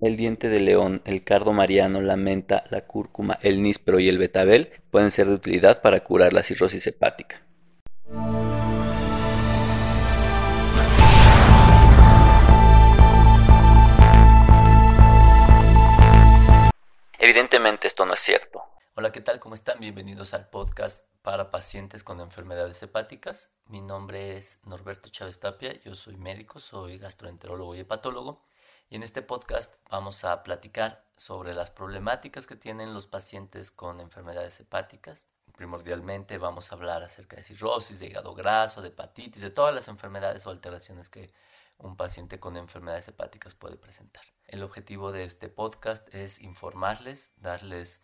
el diente de león, el cardo mariano, la menta, la cúrcuma, el níspero y el betabel pueden ser de utilidad para curar la cirrosis hepática. Evidentemente esto no es cierto. Hola, ¿qué tal? ¿Cómo están? Bienvenidos al podcast para pacientes con enfermedades hepáticas. Mi nombre es Norberto Chávez Tapia, yo soy médico, soy gastroenterólogo y hepatólogo y en este podcast vamos a platicar sobre las problemáticas que tienen los pacientes con enfermedades hepáticas. Primordialmente vamos a hablar acerca de cirrosis, de hígado graso, de hepatitis, de todas las enfermedades o alteraciones que un paciente con enfermedades hepáticas puede presentar. El objetivo de este podcast es informarles, darles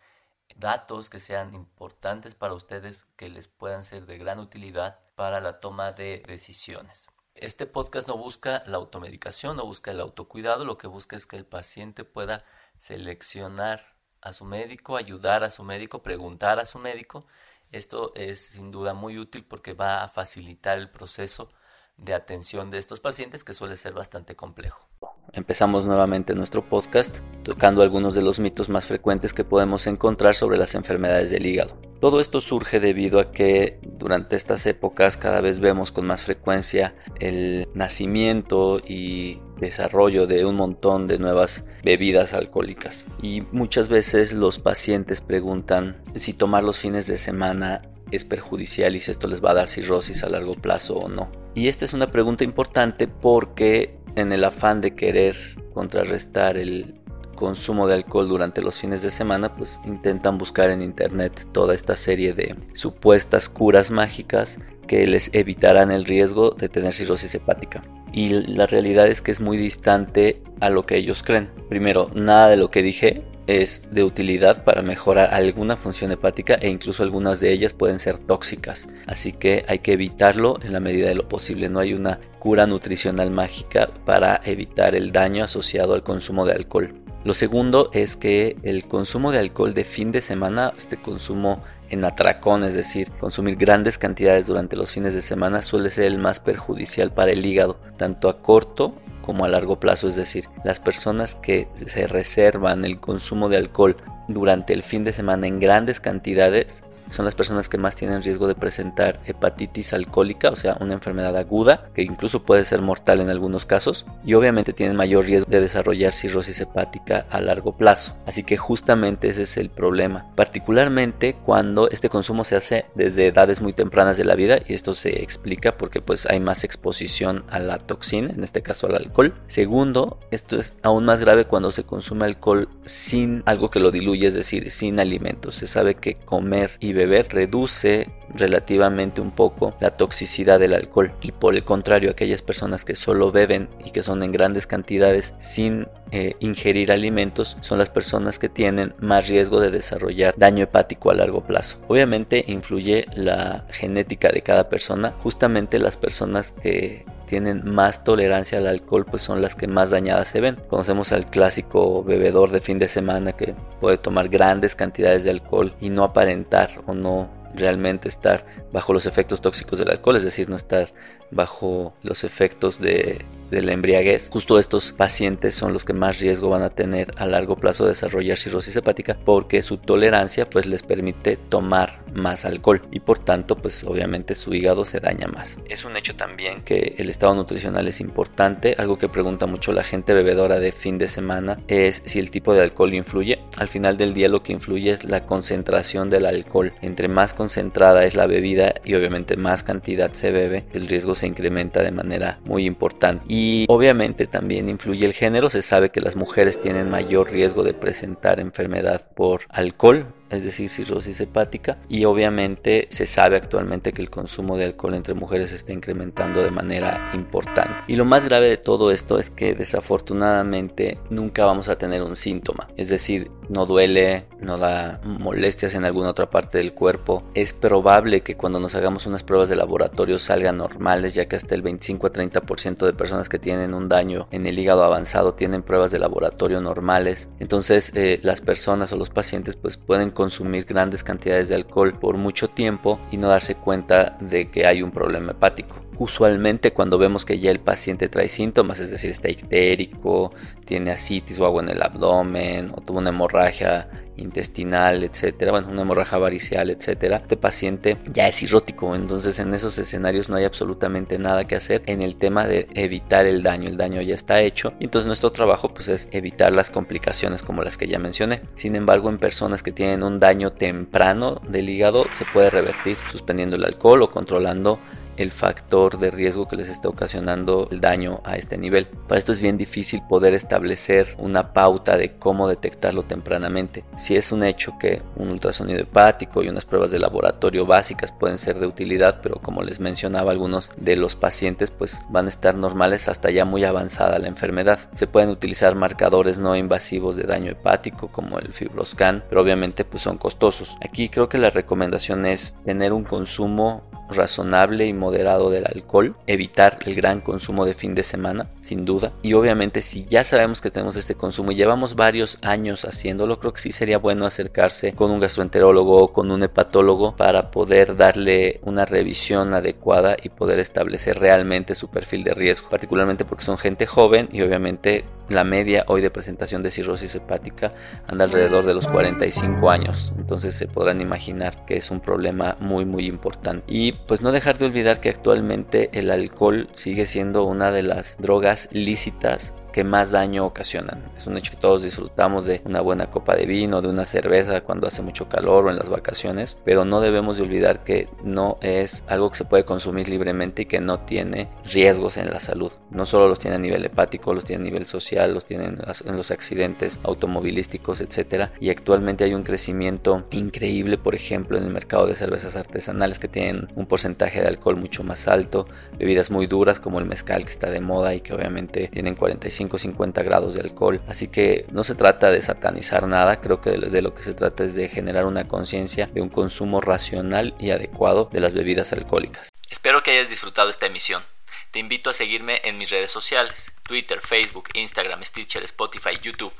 datos que sean importantes para ustedes, que les puedan ser de gran utilidad para la toma de decisiones. Este podcast no busca la automedicación, no busca el autocuidado, lo que busca es que el paciente pueda seleccionar a su médico, ayudar a su médico, preguntar a su médico. Esto es sin duda muy útil porque va a facilitar el proceso de atención de estos pacientes que suele ser bastante complejo. Empezamos nuevamente nuestro podcast tocando algunos de los mitos más frecuentes que podemos encontrar sobre las enfermedades del hígado. Todo esto surge debido a que durante estas épocas cada vez vemos con más frecuencia el nacimiento y desarrollo de un montón de nuevas bebidas alcohólicas. Y muchas veces los pacientes preguntan si tomar los fines de semana es perjudicial y si esto les va a dar cirrosis a largo plazo o no. Y esta es una pregunta importante porque en el afán de querer contrarrestar el consumo de alcohol durante los fines de semana, pues intentan buscar en internet toda esta serie de supuestas curas mágicas que les evitarán el riesgo de tener cirrosis hepática. Y la realidad es que es muy distante a lo que ellos creen. Primero, nada de lo que dije es de utilidad para mejorar alguna función hepática e incluso algunas de ellas pueden ser tóxicas. Así que hay que evitarlo en la medida de lo posible. No hay una cura nutricional mágica para evitar el daño asociado al consumo de alcohol. Lo segundo es que el consumo de alcohol de fin de semana, este consumo en atracón, es decir, consumir grandes cantidades durante los fines de semana suele ser el más perjudicial para el hígado, tanto a corto como a largo plazo, es decir, las personas que se reservan el consumo de alcohol durante el fin de semana en grandes cantidades son las personas que más tienen riesgo de presentar hepatitis alcohólica, o sea, una enfermedad aguda que incluso puede ser mortal en algunos casos, y obviamente tienen mayor riesgo de desarrollar cirrosis hepática a largo plazo. Así que justamente ese es el problema, particularmente cuando este consumo se hace desde edades muy tempranas de la vida, y esto se explica porque pues hay más exposición a la toxina, en este caso al alcohol. Segundo, esto es aún más grave cuando se consume alcohol sin algo que lo diluye, es decir, sin alimentos. Se sabe que comer y beber reduce relativamente un poco la toxicidad del alcohol. Y por el contrario aquellas personas que solo beben y que son en grandes cantidades sin eh, ingerir alimentos son las personas que tienen más riesgo de desarrollar daño hepático a largo plazo. Obviamente influye la genética de cada persona. Justamente las personas que tienen más tolerancia al alcohol pues son las que más dañadas se ven. Conocemos al clásico bebedor de fin de semana que puede tomar grandes cantidades de alcohol y no aparentar o no realmente estar bajo los efectos tóxicos del alcohol, es decir, no estar bajo los efectos de de la embriaguez, justo estos pacientes son los que más riesgo van a tener a largo plazo de desarrollar cirrosis hepática porque su tolerancia pues les permite tomar más alcohol y por tanto pues obviamente su hígado se daña más. Es un hecho también que el estado nutricional es importante, algo que pregunta mucho la gente bebedora de fin de semana es si el tipo de alcohol influye. Al final del día lo que influye es la concentración del alcohol. Entre más concentrada es la bebida y obviamente más cantidad se bebe, el riesgo se incrementa de manera muy importante. Obviamente también influye el género, se sabe que las mujeres tienen mayor riesgo de presentar enfermedad por alcohol es decir, cirrosis hepática, y obviamente se sabe actualmente que el consumo de alcohol entre mujeres está incrementando de manera importante. Y lo más grave de todo esto es que desafortunadamente nunca vamos a tener un síntoma, es decir, no duele, no da molestias en alguna otra parte del cuerpo. Es probable que cuando nos hagamos unas pruebas de laboratorio salgan normales, ya que hasta el 25 a 30% de personas que tienen un daño en el hígado avanzado tienen pruebas de laboratorio normales. Entonces eh, las personas o los pacientes pues pueden consumir grandes cantidades de alcohol por mucho tiempo y no darse cuenta de que hay un problema hepático. Usualmente cuando vemos que ya el paciente trae síntomas, es decir, está ictérico, tiene asitis o agua en el abdomen o tuvo una hemorragia intestinal, etcétera, bueno, una hemorragia varicial, etcétera, este paciente ya es cirrótico, entonces en esos escenarios no hay absolutamente nada que hacer en el tema de evitar el daño, el daño ya está hecho, y entonces nuestro trabajo pues es evitar las complicaciones como las que ya mencioné. Sin embargo, en personas que tienen un daño temprano del hígado se puede revertir suspendiendo el alcohol o controlando el factor de riesgo que les está ocasionando el daño a este nivel. Para esto es bien difícil poder establecer una pauta de cómo detectarlo tempranamente. Si es un hecho que un ultrasonido hepático y unas pruebas de laboratorio básicas pueden ser de utilidad, pero como les mencionaba, algunos de los pacientes pues van a estar normales hasta ya muy avanzada la enfermedad. Se pueden utilizar marcadores no invasivos de daño hepático como el fibroscan, pero obviamente pues son costosos. Aquí creo que la recomendación es tener un consumo razonable y moderado del alcohol, evitar el gran consumo de fin de semana, sin duda. Y obviamente si ya sabemos que tenemos este consumo y llevamos varios años haciéndolo, creo que sí sería bueno acercarse con un gastroenterólogo o con un hepatólogo para poder darle una revisión adecuada y poder establecer realmente su perfil de riesgo, particularmente porque son gente joven y obviamente la media hoy de presentación de cirrosis hepática anda alrededor de los 45 años, entonces se podrán imaginar que es un problema muy muy importante. Y pues no dejar de olvidar que actualmente el alcohol sigue siendo una de las drogas lícitas que más daño ocasionan. Es un hecho que todos disfrutamos de una buena copa de vino, de una cerveza cuando hace mucho calor o en las vacaciones, pero no debemos de olvidar que no es algo que se puede consumir libremente y que no tiene riesgos en la salud. No solo los tiene a nivel hepático, los tiene a nivel social, los tiene en los accidentes automovilísticos, etc. Y actualmente hay un crecimiento increíble, por ejemplo, en el mercado de cervezas artesanales que tienen un porcentaje de alcohol mucho más alto, bebidas muy duras como el mezcal que está de moda y que obviamente tienen 45 50 grados de alcohol. Así que no se trata de satanizar nada, creo que de lo que se trata es de generar una conciencia de un consumo racional y adecuado de las bebidas alcohólicas. Espero que hayas disfrutado esta emisión. Te invito a seguirme en mis redes sociales, Twitter, Facebook, Instagram, Stitcher, Spotify, YouTube,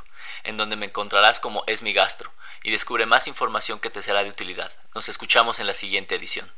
en donde me encontrarás como Es mi gastro y descubre más información que te será de utilidad. Nos escuchamos en la siguiente edición.